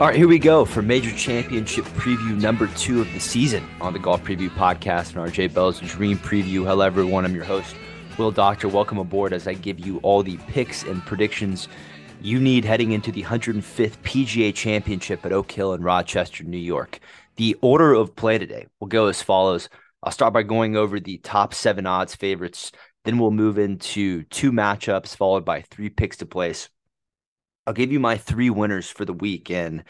All right, here we go for Major Championship preview number two of the season on the Golf Preview Podcast and RJ Bell's Dream Preview. Hello, everyone. I'm your host, Will Doctor. Welcome aboard as I give you all the picks and predictions you need heading into the 105th PGA Championship at Oak Hill in Rochester, New York. The order of play today will go as follows. I'll start by going over the top seven odds favorites. Then we'll move into two matchups, followed by three picks to place I'll give you my three winners for the week. And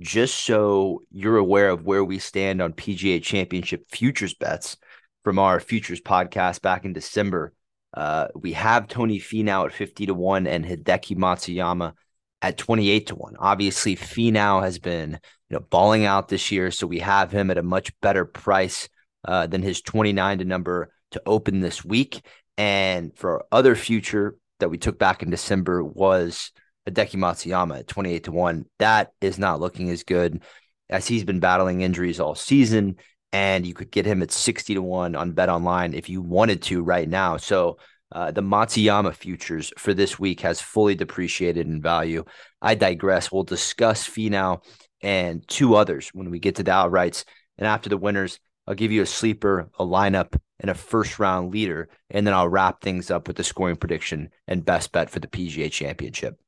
just so you're aware of where we stand on PGA Championship futures bets from our futures podcast back in December, uh, we have Tony Finau at 50 to 1 and Hideki Matsuyama at 28 to 1. Obviously, Finau has been you know balling out this year, so we have him at a much better price uh, than his 29 to number to open this week. And for our other future that we took back in December was Hideki Matsuyama at 28 to 1. That is not looking as good as he's been battling injuries all season. And you could get him at 60 to 1 on Bet Online if you wanted to right now. So uh, the Matsuyama futures for this week has fully depreciated in value. I digress. We'll discuss Finau and two others when we get to the outrights. And after the winners, I'll give you a sleeper, a lineup, and a first round leader. And then I'll wrap things up with the scoring prediction and best bet for the PGA Championship.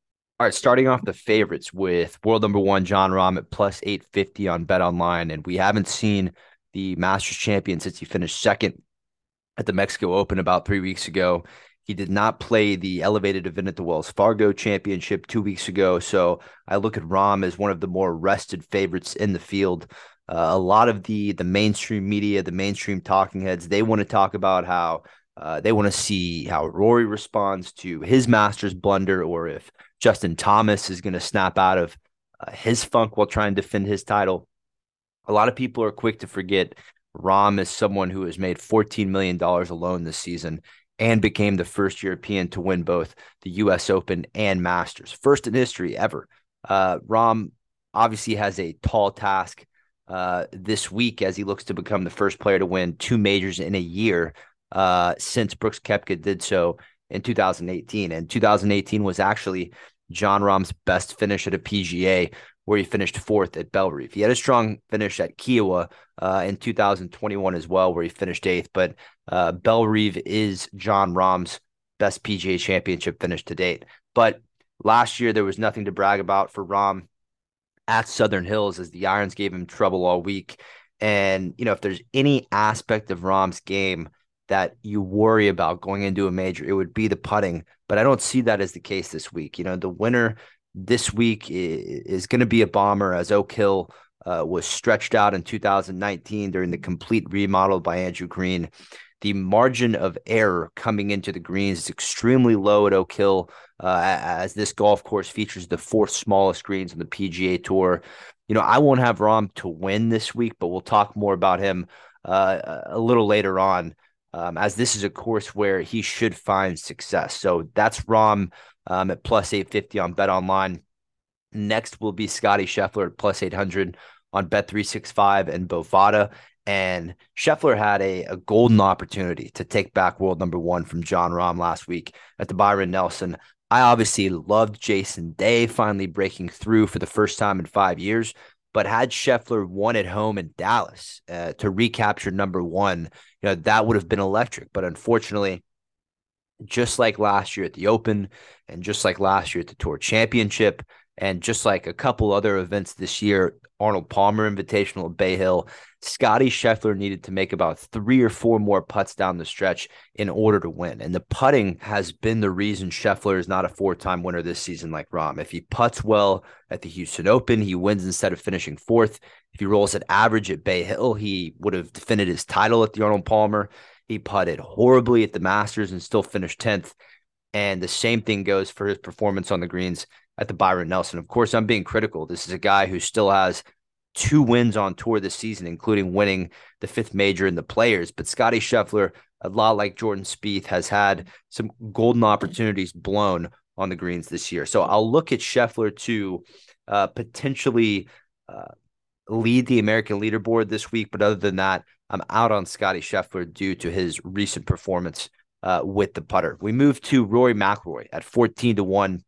All right, starting off the favorites with world number one Jon Rahm at plus 850 on Bet Online. And we haven't seen the Masters champion since he finished second at the Mexico Open about three weeks ago. He did not play the elevated event at the Wells Fargo Championship two weeks ago. So I look at Rahm as one of the more rested favorites in the field. Uh, a lot of the the mainstream media, the mainstream talking heads, they want to talk about how uh, they want to see how Rory responds to his Masters blunder, or if Justin Thomas is going to snap out of uh, his funk while trying to defend his title. A lot of people are quick to forget Rahm is someone who has made $14 million alone this season and became the first European to win both the U.S. Open and Masters. First in history ever. Uh, Rahm obviously has a tall task uh, this week as he looks to become the first player to win two majors in a year uh, since Brooks Koepka did so in 2018. And 2018 was actually Jon Rahm's best finish at a PGA, where he finished fourth at Bellerive. He had a strong finish at Kiawah uh, in 2021 as well, where he finished eighth. But uh, Bellerive is Jon Rahm's best PGA championship finish to date. But last year, there was nothing to brag about for Rahm at Southern Hills as the irons gave him trouble all week. And, you know, if there's any aspect of Rahm's game that you worry about going into a major, it would be the putting. But I don't see that as the case this week. You know, the winner this week is, going to be a bomber as Oak Hill uh, was stretched out in 2019 during the complete remodel by Andrew Green. The margin of error coming into the greens is extremely low at Oak Hill, uh, as this golf course features the fourth smallest greens on the PGA Tour. You know, I won't have Rahm to win this week, but we'll talk more about him uh, a little later on um, as this is a course where he should find success. So that's Rahm um, at plus 850 on Bet Online. Next will be Scottie Scheffler at plus 800 on Bet365 and Bovada. And Scheffler had a, a golden opportunity to take back world number one from Jon Rahm last week at the Byron Nelson. I obviously loved Jason Day finally breaking through for the first time in five years. But had Scheffler won at home in Dallas uh, to recapture number one, you know, that would have been electric. But unfortunately, just like last year at the Open and just like last year at the Tour Championship and just like a couple other events this year, Arnold Palmer Invitational at Bay Hill, Scottie Scheffler needed to make about three or four more putts down the stretch in order to win. And the putting has been the reason Scheffler is not a four time winner this season like Rahm. If he puts well at the Houston Open, he wins instead of finishing fourth. If he rolls at average at Bay Hill, he would have defended his title at the Arnold Palmer. He putted horribly at the Masters and still finished 10th. And the same thing goes for his performance on the greens at the Byron Nelson. Of course, I'm being critical. This is a guy who still has two wins on tour this season, including winning the fifth major in the players. But Scottie Scheffler, a lot like Jordan Spieth, has had some golden opportunities blown on the greens this year. So I'll look at Scheffler to uh, potentially uh, lead the American leaderboard this week. But other than that, I'm out on Scottie Scheffler due to his recent performance uh, with the putter. We move to Rory McIlroy at 14 to 1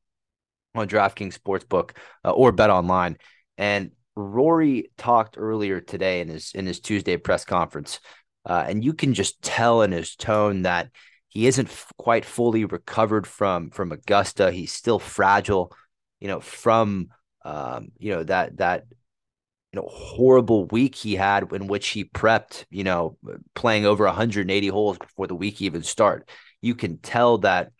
on DraftKings Sportsbook uh, or Bet Online. And Rory talked earlier today in his in his Tuesday press conference, uh, and you can just tell in his tone that he isn't f- quite fully recovered from from Augusta. He's still fragile, you know, from um, you know that that you know horrible week he had in which he prepped, you know, playing over 180 holes before the week even start. You can tell that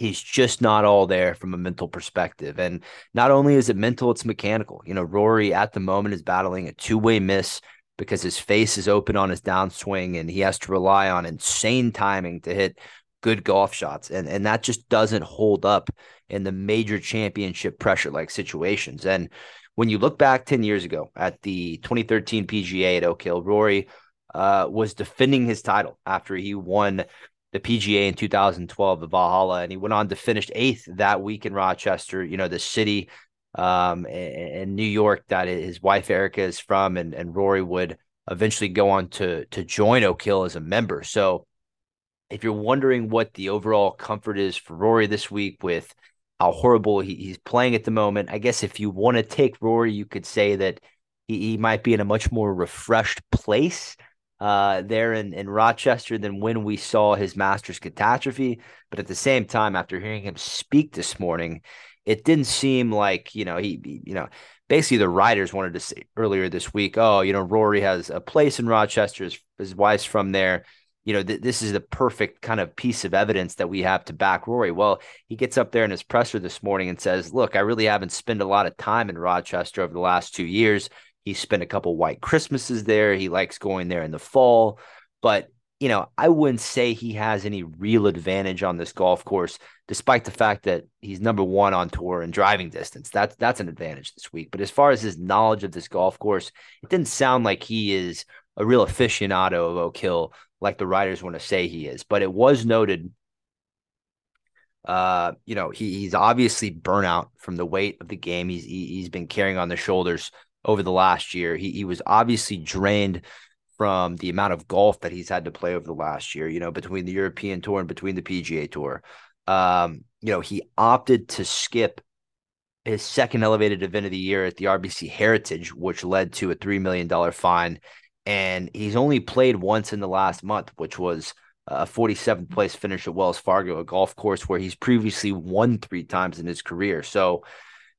he's just not all there from a mental perspective. And not only is it mental, it's mechanical. You know, Rory at the moment is battling a two way miss because his face is open on his downswing and he has to rely on insane timing to hit good golf shots. And, and that just doesn't hold up in the major championship pressure like situations. And when you look back 10 years ago at the 2013 PGA at Oak Hill, Rory uh, was defending his title after he won the PGA in 2012, the Valhalla, and he went on to finish eighth that week in Rochester. You know, the city um, in New York that his wife Erica is from, and and Rory would eventually go on to to join Oak Hill as a member. So, if you're wondering what the overall comfort is for Rory this week with how horrible he, he's playing at the moment, I guess if you want to take Rory, you could say that he, he might be in a much more refreshed place uh, there in, in Rochester than when we saw his Masters catastrophe. But at the same time, after hearing him speak this morning, it didn't seem like, you know, he, you know, basically the writers wanted to say earlier this week, oh, you know, Rory has a place in Rochester, his, his wife's from there. You know, th- this is the perfect kind of piece of evidence that we have to back Rory. Well, he gets up there in his presser this morning and says, Look, I really haven't spent a lot of time in Rochester over the last two years. He spent a couple white Christmases there. He likes going there in the fall. But, you know, I wouldn't say he has any real advantage on this golf course, despite the fact that he's number one on tour in driving distance. That's that's an advantage this week. But as far as his knowledge of this golf course, it didn't sound like he is a real aficionado of Oak Hill, like the writers want to say he is. But it was noted uh, you know, he, he's obviously burnout from the weight of the game. He's he, he's been carrying on the shoulders over the last year. He he was obviously drained from the amount of golf that he's had to play over the last year, you know, between the European tour and between the PGA tour. Um, you know, he opted to skip his second elevated event of the year at the RBC Heritage, which led to a $3 million fine. And he's only played once in the last month, which was a 47th place finish at Wells Fargo, a golf course where he's previously won three times in his career. So,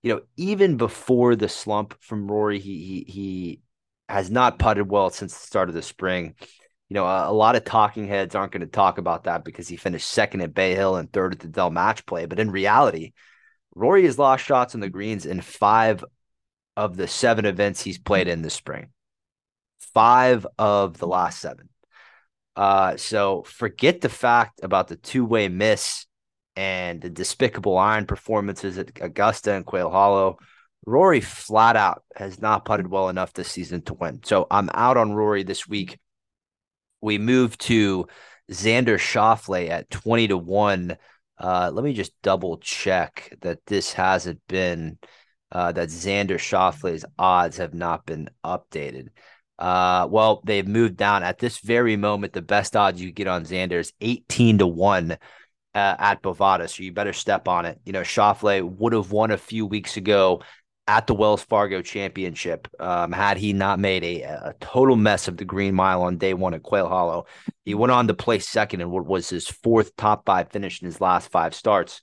you know, even before the slump from Rory, he he he has not putted well since the start of the spring. You know, a, a lot of talking heads aren't going to talk about that because he finished second at Bay Hill and third at the Dell Match Play. But in reality, Rory has lost shots on the greens in five of the seven events he's played in this spring. Five of the last seven. Uh, so forget the fact about the two way miss and the despicable iron performances at Augusta and Quail Hollow. Rory flat out has not putted well enough this season to win. So I'm out on Rory this week. We move to Xander Schauffele at 20 to 1. Uh, let me just double check that this hasn't been uh, that Xander Schauffele's odds have not been updated. Uh, well, they've moved down at this very moment. The best odds you get on Xander is 18 to 1 uh, at Bovada, so you better step on it. You know, Schauffele would have won a few weeks ago at the Wells Fargo Championship um, had he not made a, a, total mess of the Green Mile on day one at Quail Hollow. He went on to place second in what was his fourth top five finish in his last five starts.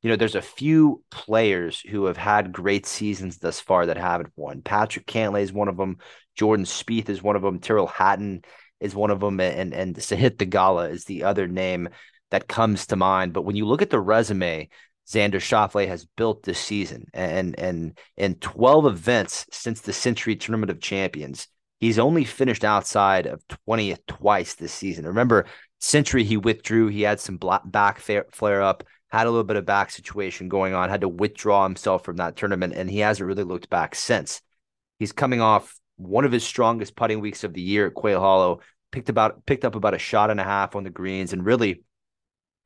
You know, there's a few players who have had great seasons thus far that haven't won. Patrick Cantlay is one of them. Jordan Spieth is one of them. Tyrrell Hatton is one of them, and and Sahith Theegala is the other name that comes to mind. But when you look at the resume Xander Schauffele has built this season, and and in 12 events since the Sentry Tournament of Champions, he's only finished outside of 20th twice this season. Remember, Sentry he withdrew, he had some back flare up, had a little bit of back situation going on, had to withdraw himself from that tournament, and he hasn't really looked back since. He's coming off one of his strongest putting weeks of the year at Quail Hollow, picked about picked up about a shot and a half on the greens, and really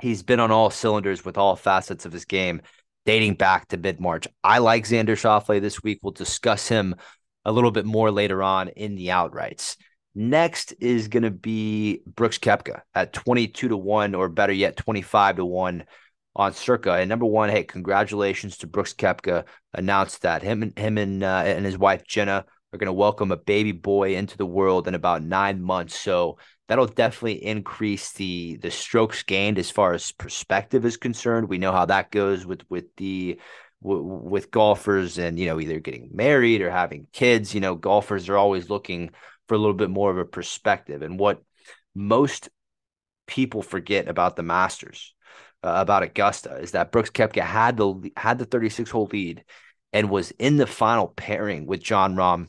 He's been on all cylinders with all facets of his game dating back to mid March. I like Xander Schauffele this week. We'll discuss him a little bit more later on in the outrights. Next is going to be Brooks Koepka at 22 to 1, or better yet, 25 to 1. on Circa. And number one, hey, congratulations to Brooks Koepka. Announced that him and him and uh, and his wife Jena are going to welcome a baby boy into the world in about nine months. So that'll definitely increase the the strokes gained as far as perspective is concerned. We know how that goes with with the with golfers and you know either getting married or having kids. You know, golfers are always looking for a little bit more of a perspective. And what most people forget about the Masters, uh, about Augusta, is that Brooks Koepka had the had the 36 hole lead and was in the final pairing with Jon Rahm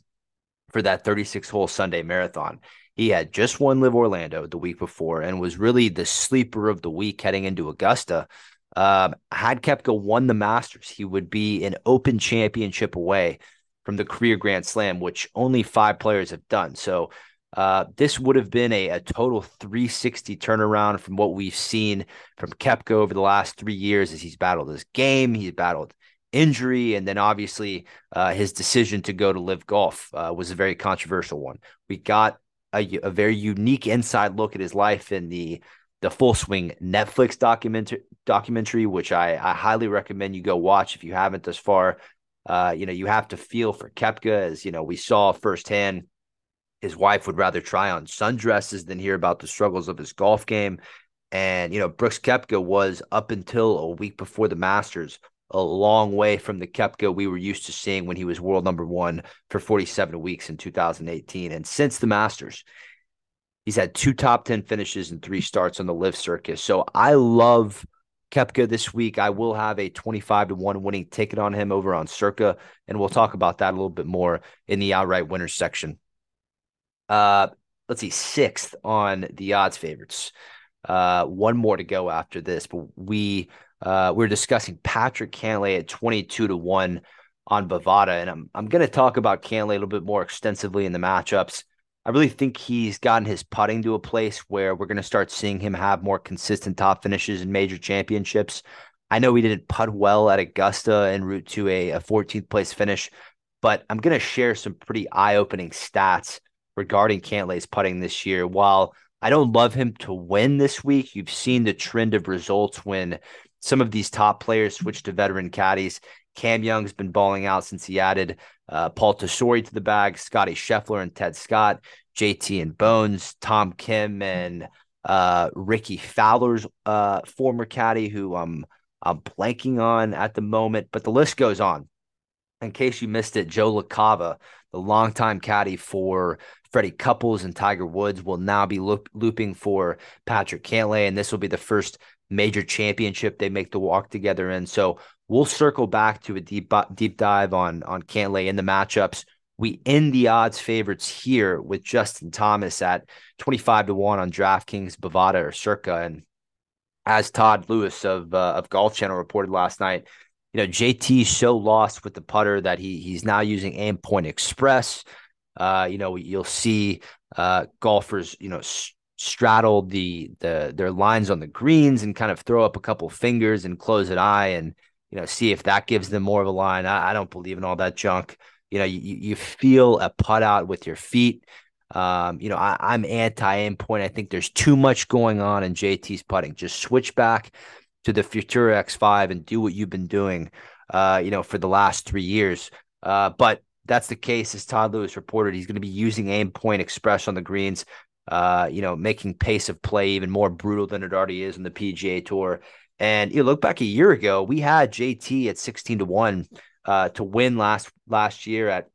for that 36 hole Sunday marathon. He had just won LIV Orlando the week before and was really the sleeper of the week heading into Augusta. Um, had Koepka won the Masters, he would be an Open Championship away from the career Grand Slam, which only five players have done. So uh, this would have been a, a total 360 turnaround from what we've seen from Koepka over the last three years as he's battled his game, he's battled injury, and then obviously uh, his decision to go to LIV golf uh, was a very controversial one. We got a, a, very unique inside look at his life in the the Full Swing Netflix documentary, documentary, which I, I highly recommend you go watch if you haven't thus far. Uh, you know, you have to feel for Koepka, as you know, we saw firsthand. His wife would rather try on sundresses than hear about the struggles of his golf game. And, you know, Brooks Koepka was up until a week before the Masters, a long way from the Koepka we were used to seeing when he was world number one for 47 weeks in 2018. And since the Masters, he's had two top 10 finishes and three starts on the LIV circus. So I love Koepka this week. I will have a 25 to 1 winning ticket on him over on Circa, and we'll talk about that a little bit more in the outright winners section. Uh, let's see, sixth on the odds favorites. Uh, one more to go after this, but we uh, we're discussing Patrick Cantlay at 22 to 1 on Bovada, and I'm I'm going to talk about Cantlay a little bit more extensively in the matchups. I really think he's gotten his putting to a place where we're going to start seeing him have more consistent top finishes in major championships. I know he didn't putt well at Augusta en route to a, a 14th place finish, but I'm going to share some pretty eye opening stats regarding Cantlay's putting this year. While I don't love him to win this week, you've seen the trend of results when some of these top players switch to veteran caddies. Cam Young's been balling out since he added uh, Paul Tesori to the bag, Scottie Scheffler and Ted Scott, JT and Bones, Tom Kim and uh, Rickie Fowler's uh, former caddy, who I'm I'm blanking on at the moment, but the list goes on. In case you missed it, Joe LaCava, the longtime caddy for Freddie Couples and Tiger Woods, will now be loop- looping for Patrick Cantlay, and this will be the first major championship they make the walk together in. So We'll circle back to a deep deep dive on on Cantlay in the matchups. We end the odds favorites here with Justin Thomas at 25 to 1 on DraftKings, Bovada, or Circa. And as Todd Lewis of uh, of Golf Channel reported last night, you know, JT so lost with the putter that he he's now using AimPoint Express. Uh, you know, you'll see uh, golfers, you know, straddle the the their lines on the greens and kind of throw up a couple fingers and close an eye and you know, see if that gives them more of a line. I, I don't believe in all that junk. You know, you, you feel a putt out with your feet. Um, you know, I, am anti aim point. I think there's too much going on in JT's putting. Just switch back to the Futura X5 and do what you've been doing, uh, you know, for the last three years. Uh, but that's the case, as Todd Lewis reported. He's going to be using AimPoint Express on the greens, uh, you know, making pace of play even more brutal than it already is in the PGA Tour. And you look back a year ago, we had JT at 16 to 1 uh, to win last last year at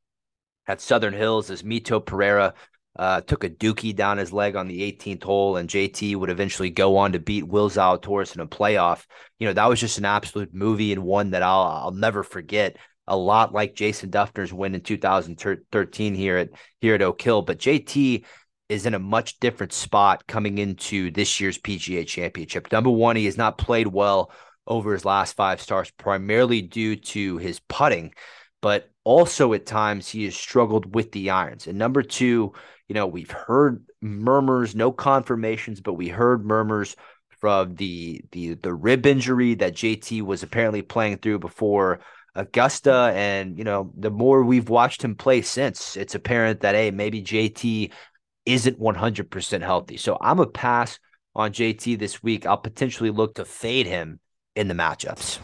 at Southern Hills as Mito Pereira uh, took a dookie down his leg on the 18th hole, and JT would eventually go on to beat Will Zalatoris in a playoff. You know, that was just an absolute movie and one that I'll I'll never forget. A lot like Jason Dufner's win in 2013 here at here at Oak Hill, but JT is in a much different spot coming into this year's PGA Championship. Number one, he has not played well over his last five starts, primarily due to his putting, but also at times he has struggled with the irons. And number two, you know, we've heard murmurs, no confirmations, but we heard murmurs from the the the rib injury that JT was apparently playing through before Augusta. And, you know, the more we've watched him play since, it's apparent that, hey, maybe JT isn't 100% healthy. So I'm a pass on JT this week. I'll potentially look to fade him in the matchups.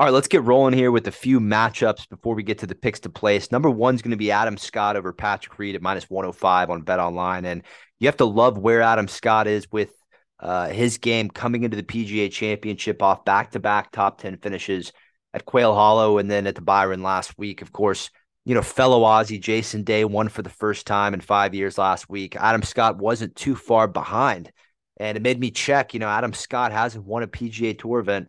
All right, let's get rolling here with a few matchups before we get to the picks to place. Number one is going to be Adam Scott over Patrick Reed at minus 105 on Bet Online. And you have to love where Adam Scott is with uh, his game coming into the PGA Championship off back to back top 10 finishes at Quail Hollow and then at the Byron last week. Of course, you know, fellow Aussie Jason Day won for the first time in five years last week. Adam Scott wasn't too far behind. And it made me check, you know, Adam Scott hasn't won a PGA Tour event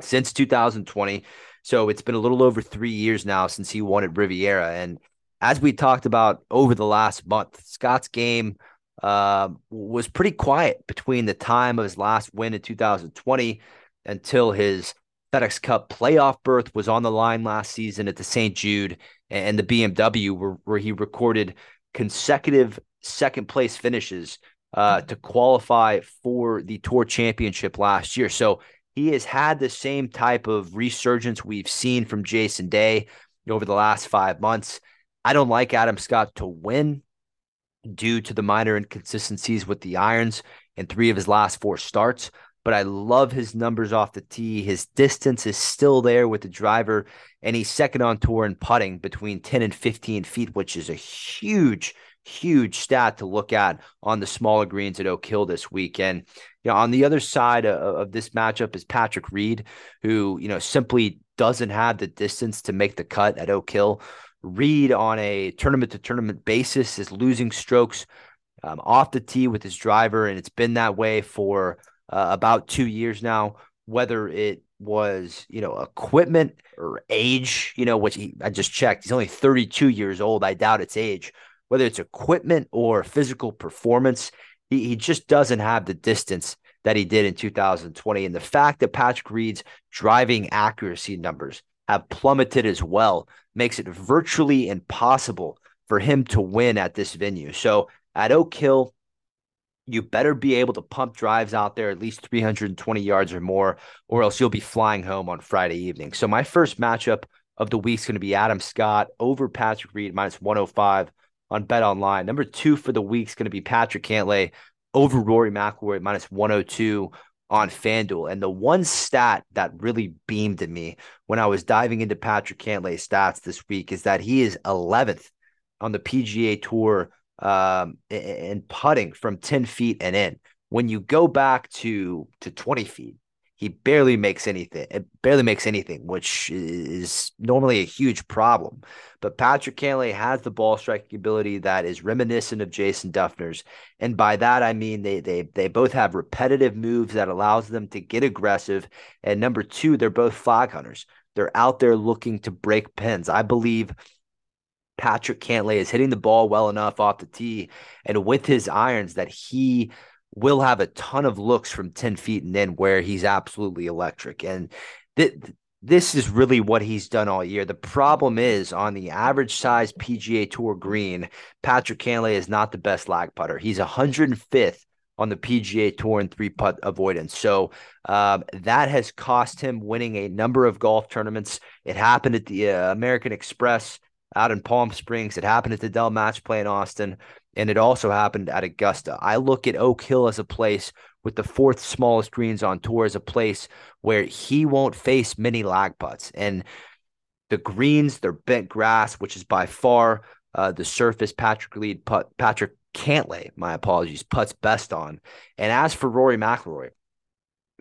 since 2020. So it's been a little over three years now since he won at Riviera. And as we talked about over the last month, Scott's game uh, was pretty quiet between the time of his last win in 2020 until his FedEx Cup playoff berth was on the line last season at the St. Jude and the BMW, where, where he recorded consecutive second place finishes uh, to qualify for the Tour Championship last year. So he has had the same type of resurgence we've seen from Jason Day over the last five months. I don't like Adam Scott to win due to the minor inconsistencies with the irons in three of his last four starts. But I love his numbers off the tee. His distance is still there with the driver, and he's second on tour in putting between 10 and 15 feet, which is a huge, huge stat to look at on the smaller greens at Oak Hill this weekend. You know, on the other side of, of this matchup is Patrick Reed, who, you know, simply doesn't have the distance to make the cut at Oak Hill. Reed on a tournament to tournament basis is losing strokes um, off the tee with his driver, and it's been that way for uh, about two years now. Whether it was, you know, equipment or age, you know, which he, I just checked, he's only 32 years old. I doubt it's age whether it's equipment or physical performance, he, he just doesn't have the distance that he did in 2020. And the fact that Patrick Reed's driving accuracy numbers have plummeted as well makes it virtually impossible for him to win at this venue. So at Oak Hill, you better be able to pump drives out there at least 320 yards or more, or else you'll be flying home on Friday evening. So my first matchup of the week is going to be Adam Scott over Patrick Reed minus 105 on Bet Online. Number two for the week is going to be Patrick Cantlay over Rory McIlroy minus 102 on FanDuel. And the one stat that really beamed at me when I was diving into Patrick Cantlay's stats this week is that he is 11th on the PGA Tour um, in putting from 10 feet and in. When you go back to to 20 feet, he barely makes anything. It barely makes anything, which is normally a huge problem. But Patrick Cantlay has the ball striking ability that is reminiscent of Jason Dufner's, and by that I mean they they they both have repetitive moves that allows them to get aggressive. And number two, they're both flag hunters. They're out there looking to break pins. I believe. Patrick Cantlay is hitting the ball well enough off the tee and with his irons that he will have a ton of looks from 10 feet and in where he's absolutely electric. And th- this is really what he's done all year. The problem is on the average size PGA Tour green, Patrick Cantlay is not the best lag putter. He's 105th on the PGA Tour in three putt avoidance. So um, that has cost him winning a number of golf tournaments. It happened at the uh, American Express out in Palm Springs. It happened at the Dell Match Play in Austin and it also happened at Augusta. I look at Oak Hill as a place with the fourth smallest greens on tour as a place where he won't face many lag putts. And the greens, they're bent grass, which is by far uh, the surface Patrick Lead put Patrick Cantlay, my apologies, puts best on. And as for Rory McIlroy,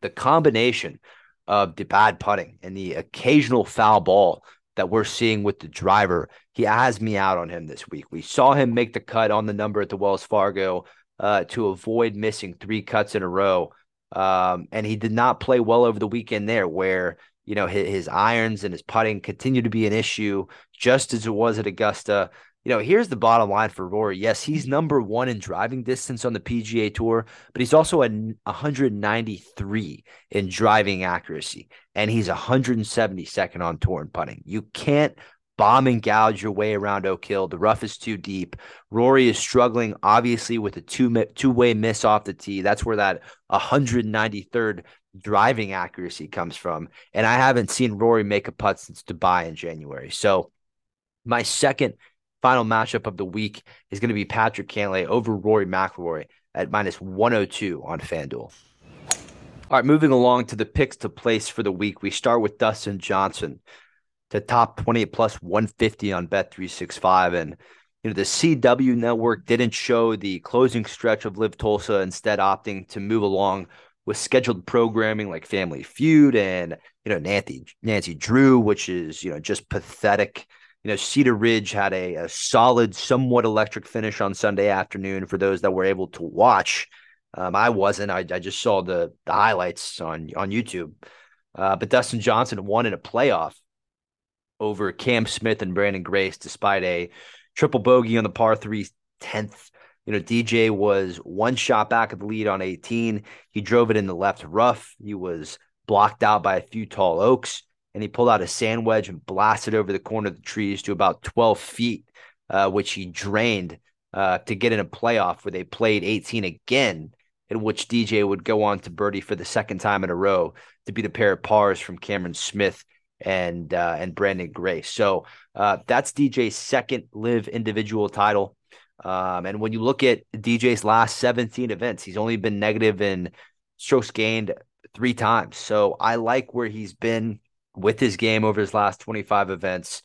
the combination of the bad putting and the occasional foul ball that we're seeing with the driver, he has me out on him this week. We saw him make the cut on the number at the Wells Fargo uh, to avoid missing three cuts in a row. Um, and he did not play well over the weekend there, where you know his, his irons and his putting continue to be an issue, just as it was at Augusta you know, here's the bottom line for Rory. Yes, he's number one in driving distance on the PGA Tour, but he's also a 193 in driving accuracy, and he's 172nd on tour in putting. You can't bomb and gouge your way around Oak Hill. The rough is too deep. Rory is struggling, obviously, with a two two way miss off the tee. That's where that 193rd driving accuracy comes from. And I haven't seen Rory make a putt since Dubai in January. So my second final matchup of the week is going to be Patrick Cantlay over Rory McIlroy at minus 102 on FanDuel. All right, moving along to the picks to place for the week. We start with Dustin Johnson to top 20 plus 150 on Bet365. And, you know, the CW network didn't show the closing stretch of LIV Tulsa, instead opting to move along with scheduled programming like Family Feud and, you know, Nancy, Nancy Drew, which is, you know, just pathetic. You know, Cedar Ridge had a, a solid, somewhat electric finish on Sunday afternoon for those that were able to watch. Um, I wasn't. I, I just saw the the highlights on on YouTube. Uh, but Dustin Johnson won in a playoff over Cam Smith and Branden Grace, despite a triple bogey on the par three tenth. You know, DJ was one shot back of the lead on 18. He drove it in the left rough. He was blocked out by a few tall oaks, and he pulled out a sand wedge and blasted over the corner of the trees to about 12 feet, uh, which he drained uh, to get in a playoff where they played 18 again in which DJ would go on to birdie for the second time in a row to beat a pair of pars from Cameron Smith and uh, and Branden Grace. So uh, that's DJ's second LIV individual title. Um, and when you look at DJ's last 17 events, he's only been negative in strokes gained three times. So I like where he's been with his game over his last 25 events.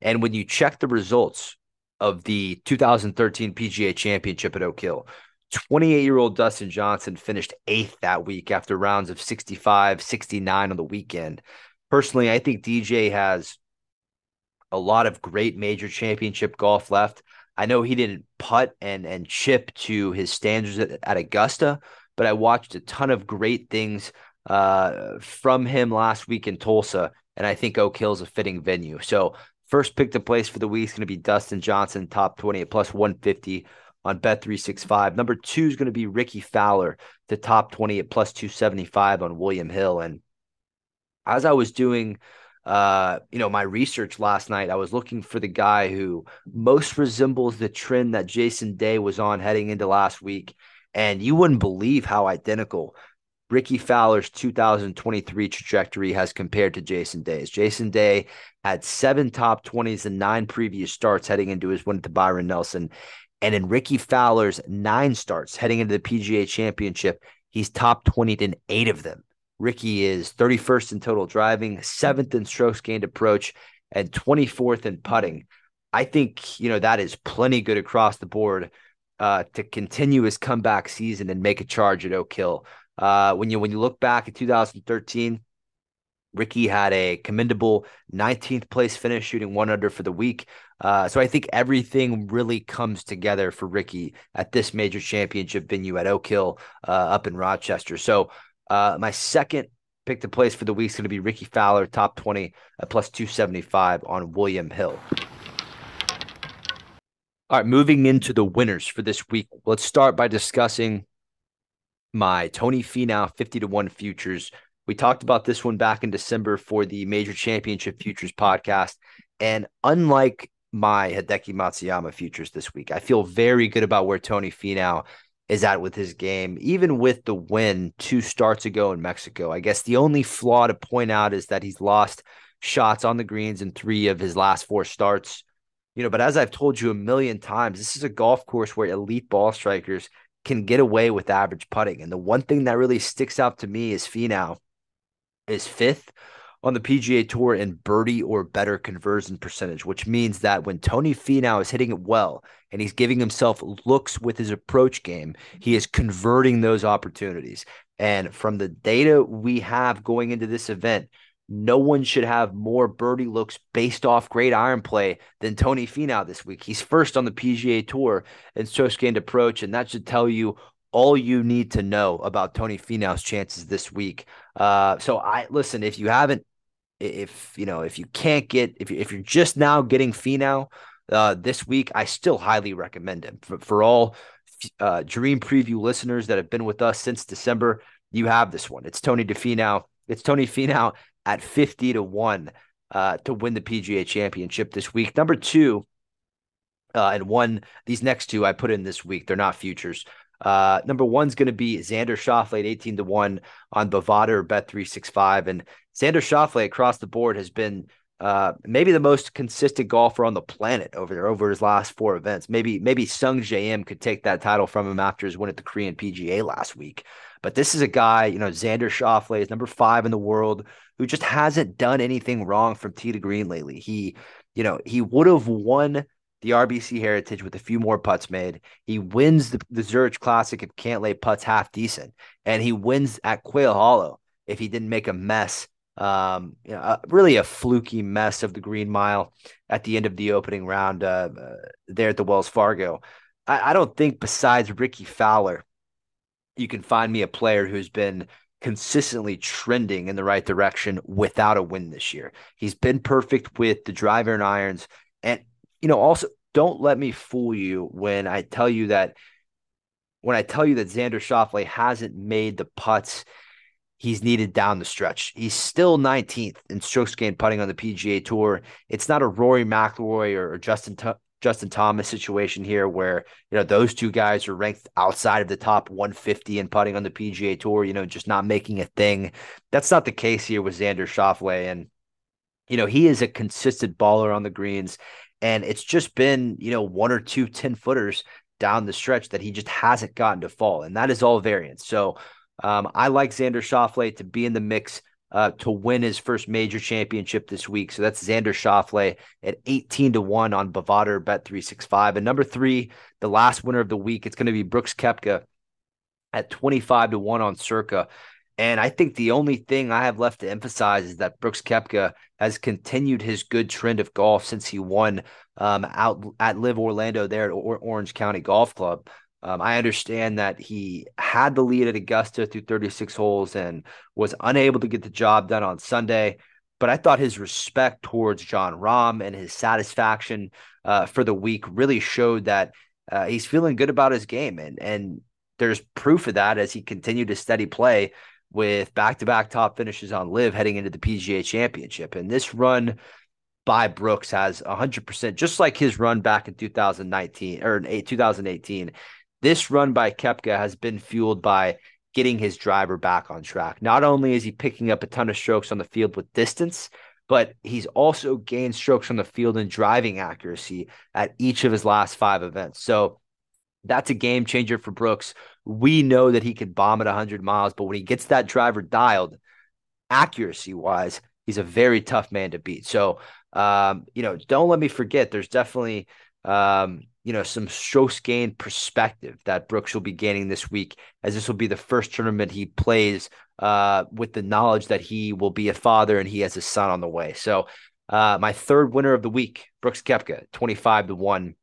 And when you check the results of the 2013 PGA Championship at Oak Hill, 28 year old Dustin Johnson finished eighth that week after rounds of 65, 69 on the weekend. Personally, I think DJ has a lot of great major championship golf left. I know he didn't putt and and chip to his standards at, at Augusta, but I watched a ton of great things uh, from him last week in Tulsa, and I think Oak Hill's a fitting venue. So first pick to place for the week is going to be Dustin Johnson, top 20 at plus 150 on Bet365. Number two is going to be Rickie Fowler to top 20 at plus 275 on William Hill. And as I was doing, uh, you know, my research last night, I was looking for the guy who most resembles the trend that Jason Day was on heading into last week. And you wouldn't believe how identical Rickie Fowler's 2023 trajectory has compared to Jason Day's. Jason Day had seven top 20s and nine previous starts heading into his win to Byron Nelson. And in Rickie Fowler's nine starts heading into the PGA Championship, he's top 20 in eight of them. Rickie is 31st in total driving, seventh in strokes gained approach, and 24th in putting. I think, you know, that is plenty good across the board uh, to continue his comeback season and make a charge at Oak Hill. Uh, when you when you look back at 2013, Rickie had a commendable 19th place finish, shooting one under for the week. Uh, so I think everything really comes together for Rickie at this major championship venue at Oak Hill uh, up in Rochester. So uh, my second pick to place for the week is going to be Rickie Fowler, top 20 at plus 275 on William Hill. All right, moving into the winners for this week. Let's start by discussing my Tony Finau 50 to 1 futures we talked about this one back in December for the Major Championship Futures podcast. And unlike my Hideki Matsuyama futures this week, I feel very good about where Tony Finau is at with his game, even with the win two starts ago in Mexico. I guess the only flaw to point out is that he's lost shots on the greens in three of his last four starts. You know, but as I've told you a million times, this is a golf course where elite ball strikers can get away with average putting. And the one thing that really sticks out to me is Finau is fifth on the PGA Tour in birdie or better conversion percentage, which means that when Tony Finau is hitting it well and he's giving himself looks with his approach game, he is converting those opportunities. And from the data we have going into this event, no one should have more birdie looks based off great iron play than Tony Finau this week. He's first on the PGA Tour in strokes gained approach, and that should tell you all you need to know about Tony Finau's chances this week. Uh, so I listen if you haven't, if you know if you can't get if you, if you're just now getting Finau uh, this week, I still highly recommend him for, for all uh, Dream Preview listeners that have been with us since December. You have this one. It's Tony DeFinau. It's Tony Finau at fifty to one uh, to win the PGA Championship this week. Number two. Uh, and one, these next two I put in this week. They're not futures. Uh, number one's going to be Xander Schauffele at 18 to 1 on Bovada or Bet365. And Xander Schauffele across the board has been uh, maybe the most consistent golfer on the planet over there over his last four events. Maybe maybe Sungjae Im could take that title from him after his win at the Korean PGA last week. But this is a guy, you know, Xander Schauffele is number five in the world who just hasn't done anything wrong from tee to green lately. He, you know, he would have won the RBC Heritage with a few more putts made. He wins the, the Zurich Classic if Cantlay putts half decent, and he wins at Quail Hollow if he didn't make a mess um, you know, uh, really a fluky mess of the Green Mile at the end of the opening round uh, uh, there at the Wells Fargo. I, I, don't think besides Rickie Fowler, you can find me a player who's been consistently trending in the right direction without a win this year. He's been perfect with the driver and irons, and you know also don't let me fool you when I tell you that when I tell you that Xander Schauffele hasn't made the putts he's needed down the stretch. He's still 19th in strokes gained putting on the PGA Tour. It's not a Rory McIlroy or, Justin Justin Thomas situation here where you know those two guys are ranked outside of the top 150 in putting on the PGA Tour. You know, just not making a thing. That's not the case here with Xander Schauffele, and you know he is a consistent baller on the greens. And it's just been, you know, one or two 10 footers down the stretch that he just hasn't gotten to fall. And that is all variance. So um, I like Xander Schauffele to be in the mix uh, to win his first major championship this week. So that's Xander Schauffele at 18 to 1 on Bovada Bet 365. And number three, the last winner of the week, it's going to be Brooks Koepka at 25 to 1 on Circa. And I think the only thing I have left to emphasize is that Brooks Koepka has continued his good trend of golf since he won um, out at LIV Orlando there at Orange County Golf Club. Um, I understand that he had the lead at Augusta through 36 holes and was unable to get the job done on Sunday. But I thought his respect towards Jon Rahm and his satisfaction uh, for the week really showed that uh, he's feeling good about his game. And, and there's proof of that as he continued to steady play with back to back top finishes on LIV heading into the PGA championship. And this run by Brooks has 100%, just like his run back in 2019 or 2018 this run by Koepka has been fueled by getting his driver back on track. Not only is he picking up a ton of strokes on the field with distance, but he's also gained strokes on the field and driving accuracy at each of his last five events. So that's a game changer for Brooks. We know that he can bomb at 100 miles, but when he gets that driver dialed, accuracy wise, he's a very tough man to beat. So, um, you know, don't let me forget, there's definitely um, you know, some strokes gain perspective that Brooks will be gaining this week, as this will be the first tournament he plays uh, with the knowledge that he will be a father and he has a son on the way. So, uh, my third winner of the week, Brooks Koepka, 25 to 1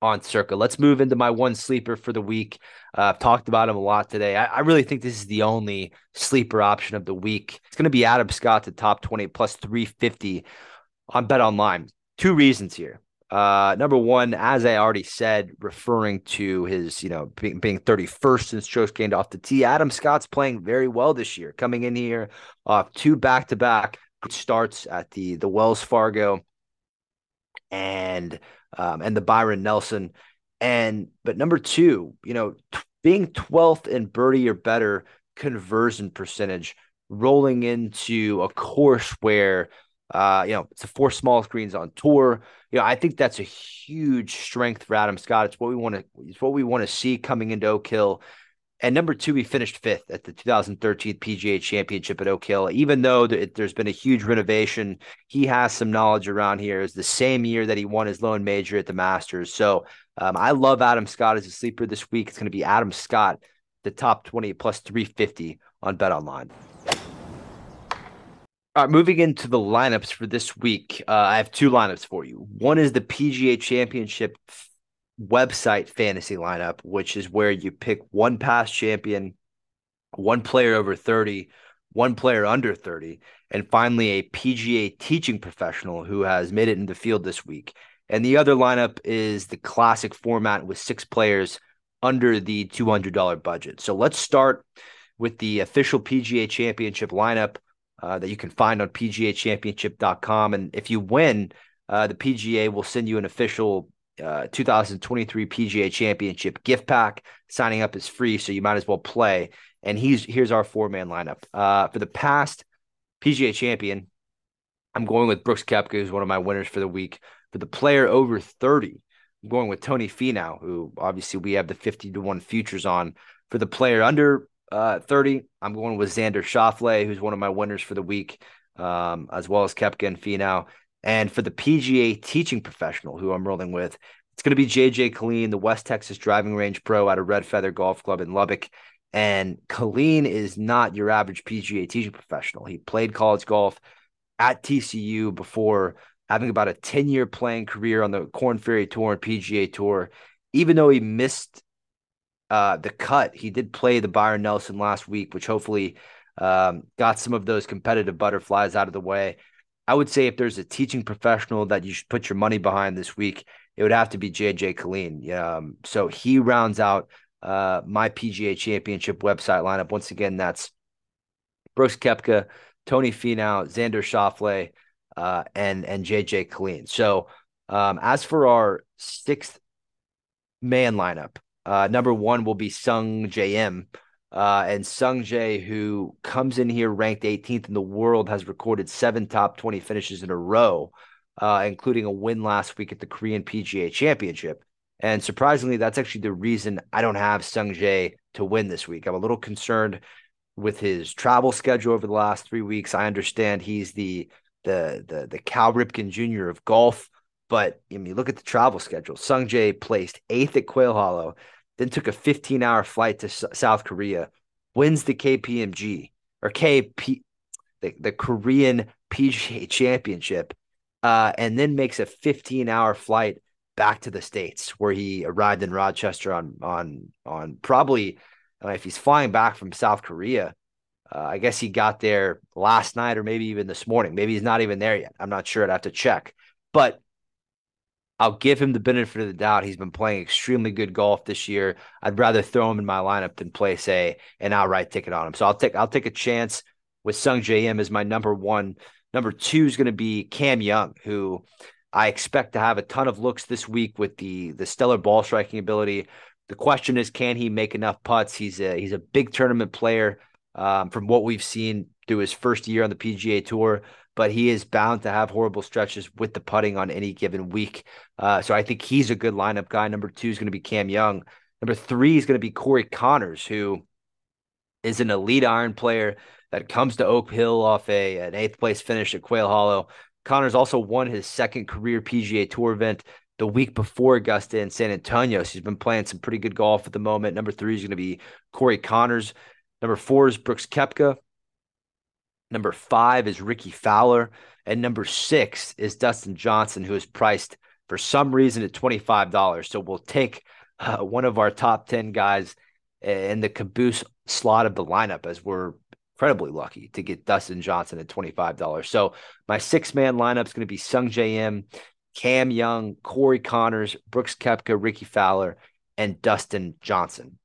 on Circa. Let's move into my one sleeper for the week. Uh, I've talked about him a lot today. I, I, really think this is the only sleeper option of the week. It's going to be Adam Scott to top 20 plus 350 on Bet Online. Two reasons here. Uh, number one, as I already said, referring to his, you know, being, being 31st since strokes gained off the tee. Adam Scott's playing very well this year, coming in here off two back to back starts at the the Wells Fargo and um, and the Byron Nelson. And but number two, you know, t- being 12th in birdie or better conversion percentage, rolling into a course where uh, you know, it's the four small screens on tour. You know, I think that's a huge strength for Adam Scott. It's what we want to it's what we want to see coming into Oak Hill. And number two, he finished fifth at the 2013 PGA Championship at Oak Hill. Even though there's been a huge renovation, he has some knowledge around here. It's the same year that he won his lone major at the Masters. So um, I love Adam Scott as a sleeper this week. It's going to be Adam Scott, the top 20 plus 350 on Bet Online. All right, moving into the lineups for this week, uh, I have two lineups for you. One is the PGA Championship website fantasy lineup, which is where you pick one past champion, one player over 30, one player under 30, and finally a PGA teaching professional who has made it in the field this week. And the other lineup is the classic format with six players under the $200 budget. So let's start with the official PGA Championship lineup uh, that you can find on PGAchampionship.com. And if you win, uh, the PGA will send you an official uh, 2023 PGA Championship gift pack. Signing up is free, so you might as well play. And he's here's our four man lineup uh, for the past PGA champion. I'm going with Brooks Koepka, who's one of my winners for the week. For the player over 30, I'm going with Tony Finau, who obviously we have the 50 to 1 futures on. For the player under uh, 30, I'm going with Xander Schauffele, who's one of my winners for the week, um, as well as Koepka and Finau. And for the PGA teaching professional, who I'm rolling with, it's going to be JJ Killeen, the West Texas Driving Range Pro out of Red Feather Golf Club in Lubbock. And Killeen is not your average PGA teaching professional. He played college golf at TCU before having about a 10 year playing career on the Corn Ferry Tour and PGA Tour. Even though he missed uh, the cut, he did play the Byron Nelson last week, which hopefully um, got some of those competitive butterflies out of the way. I would say if there's a teaching professional that you should put your money behind this week, it would have to be JJ Killeen. Um, so he rounds out uh, my PGA Championship website lineup. Once again, that's Brooks Koepka, Tony Finau, Xander Schauffele, uh, and and JJ Killeen. So um, as for our sixth man lineup, uh, number one will be Sungjae Im. Uh, and Sungjae, who comes in here ranked 18th in the world, has recorded seven top 20 finishes in a row, uh, including a win last week at the Korean PGA Championship. And surprisingly, that's actually the reason I don't have Sungjae to win this week. I'm a little concerned with his travel schedule over the last three weeks. I understand he's the the the the Cal Ripken Jr. of golf, but I mean, look at the travel schedule. Sungjae placed eighth at Quail Hollow, then took a 15 hour flight to S- South Korea, wins the KPMG or KP, the, the Korean PGA Championship, uh, and then makes a 15 hour flight back to the states where he arrived in Rochester on on on probably if he's flying back from South Korea. Uh, I guess he got there last night or maybe even this morning. Maybe he's not even there yet. I'm not sure. I'd have to check. But I'll give him the benefit of the doubt. He's been playing extremely good golf this year. I'd rather throw him in my lineup than place a an outright ticket on him. So I'll take I'll take a chance with Sungjae Im as my number one. Number two is going to be Cam Young, who I expect to have a ton of looks this week with the the stellar ball striking ability. The question is, can he make enough putts? He's a he's a big tournament player um, from what we've seen through his first year on the PGA Tour but he is bound to have horrible stretches with the putting on any given week. Uh, so I think he's a good lineup guy. Number two is going to be Cam Young. Number three is going to be Corey Conners, who is an elite iron player that comes to Oak Hill off a an eighth place finish at Quail Hollow. Conners also won his second career PGA Tour event the week before Augusta in San Antonio. So he's been playing some pretty good golf at the moment. Number three is going to be Corey Conners. Number four is Brooks Koepka. Number five is Rickie Fowler. And number six is Dustin Johnson, who is priced for some reason at $25. So we'll take uh, one of our top 10 guys in the caboose slot of the lineup as we're incredibly lucky to get Dustin Johnson at $25. So my six man lineup is going to be Sung Im, Cam Young, Corey Conners, Brooks Koepka, Rickie Fowler, and Dustin Johnson.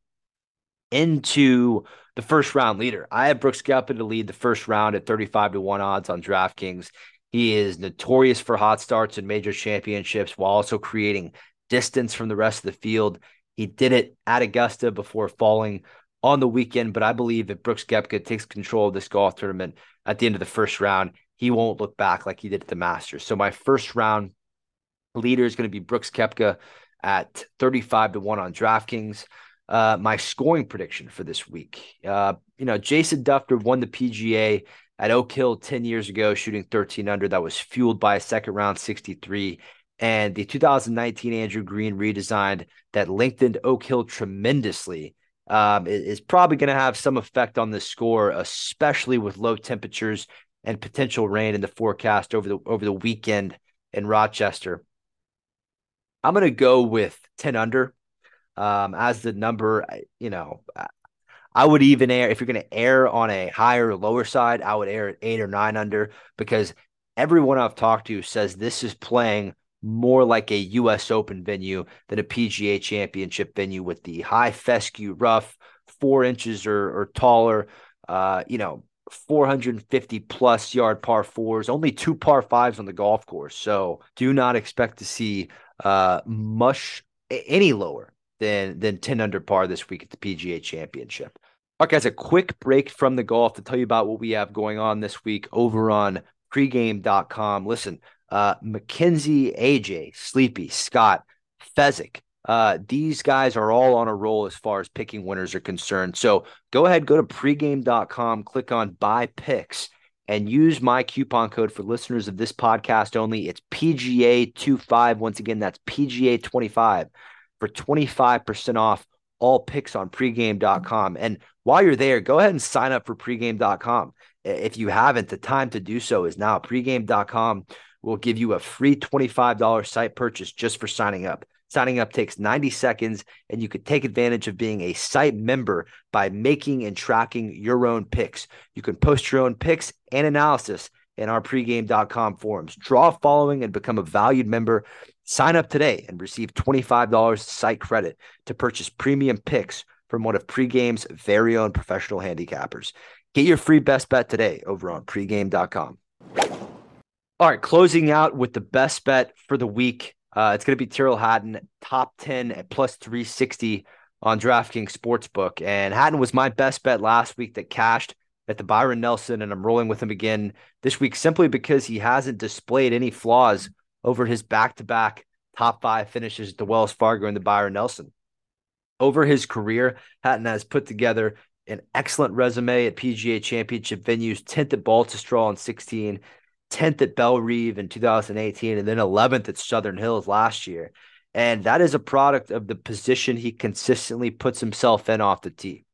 Into the first round leader. I have Brooks Koepka to lead the first round at 35 to 1 odds on DraftKings. He is notorious for hot starts in major championships while also creating distance from the rest of the field. He did it at Augusta before falling on the weekend, but I believe if Brooks Koepka takes control of this golf tournament at the end of the first round, he won't look back like he did at the Masters. So my first round leader is going to be Brooks Koepka at 35 to 1 on DraftKings uh, my scoring prediction for this week. Uh, you know, Jason Dufner won the PGA at Oak Hill 10 years ago, shooting 13 under. That was fueled by a second round 63. And the 2019 Andrew Green redesigned that lengthened Oak Hill tremendously um, is probably going to have some effect on the score, especially with low temperatures and potential rain in the forecast over the over the weekend in Rochester. I'm going to go with 10 under um, as the number. You know, I would even air if you're going to air on a higher or lower side. I would air at eight or nine under because everyone I've talked to says this is playing more like a U.S. Open venue than a PGA Championship venue with the high fescue rough, four inches or, or taller. Uh, you know, 450 plus yard par fours, only two par fives on the golf course. So do not expect to see uh, much any lower than than 10 under par this week at the PGA Championship. All right, guys, a quick break from the golf to tell you about what we have going on this week over on pregame.com. Listen, uh, Mackenzie, AJ, Sleepy, Scott, Fezzik, uh, these guys are all on a roll as far as picking winners are concerned. So go ahead, go to pregame.com, click on buy picks, and use my coupon code for listeners of this podcast only. It's PGA25. Once again, that's PGA25 for 25% off all picks on pregame.com. And while you're there, go ahead and sign up for pregame.com. If you haven't, the time to do so is now. Pregame.com will give you a free $25 site purchase just for signing up. Signing up takes 90 seconds, and you could take advantage of being a site member by making and tracking your own picks. You can post your own picks and analysis in our pregame.com forums. Draw following and become a valued member. Sign up today and receive $25 site credit to purchase premium picks from one of pregame's very own professional handicappers. Get your free best bet today over on pregame.com. All right, closing out with the best bet for the week. Uh, it's going to be Tyrrell Hatton, top 10 at plus 360 on DraftKings Sportsbook. And Hatton was my best bet last week that cashed at the Byron Nelson, and I'm rolling with him again this week simply because he hasn't displayed any flaws over his back to back top five finishes at the Wells Fargo and the Byron Nelson. Over his career, Hatton has put together an excellent resume at PGA championship venues, 10th at Baltusrol in 16, 10th at Bellerive in 2018, and then 11th at Southern Hills last year. And that is a product of the position he consistently puts himself in off the tee.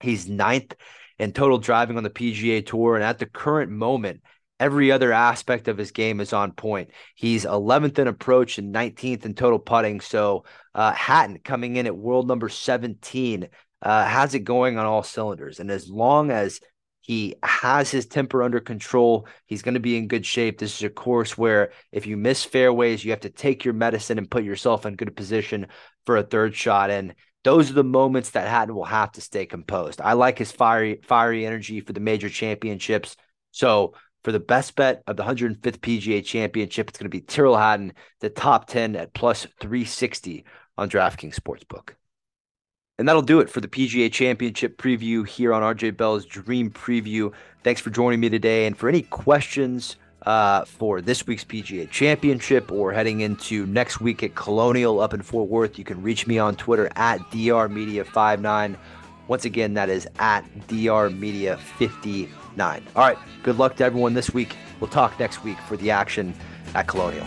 He's ninth in total driving on the PGA Tour. And at the current moment, every other aspect of his game is on point. He's 11th in approach and 19th in total putting. So uh, Hatton coming in at world number 17 uh, has it going on all cylinders. And as long as he has his temper under control. He's going to be in good shape. This is a course where if you miss fairways, you have to take your medicine and put yourself in good position for a third shot. And those are the moments that Hatton will have to stay composed. I like his fiery, fiery energy for the major championships. So for the best bet of the 105th PGA Championship, it's going to be Tyrrell Hatton, the top 10 at plus 360 on DraftKings Sportsbook. And that'll do it for the PGA Championship preview here on RJ Bell's Dream Preview. Thanks for joining me today. And for any questions uh, for this week's PGA Championship or heading into next week at Colonial up in Fort Worth, you can reach me on Twitter at drmedia59. Once again, that is at drmedia59. All right, good luck to everyone this week. We'll talk next week for the action at Colonial.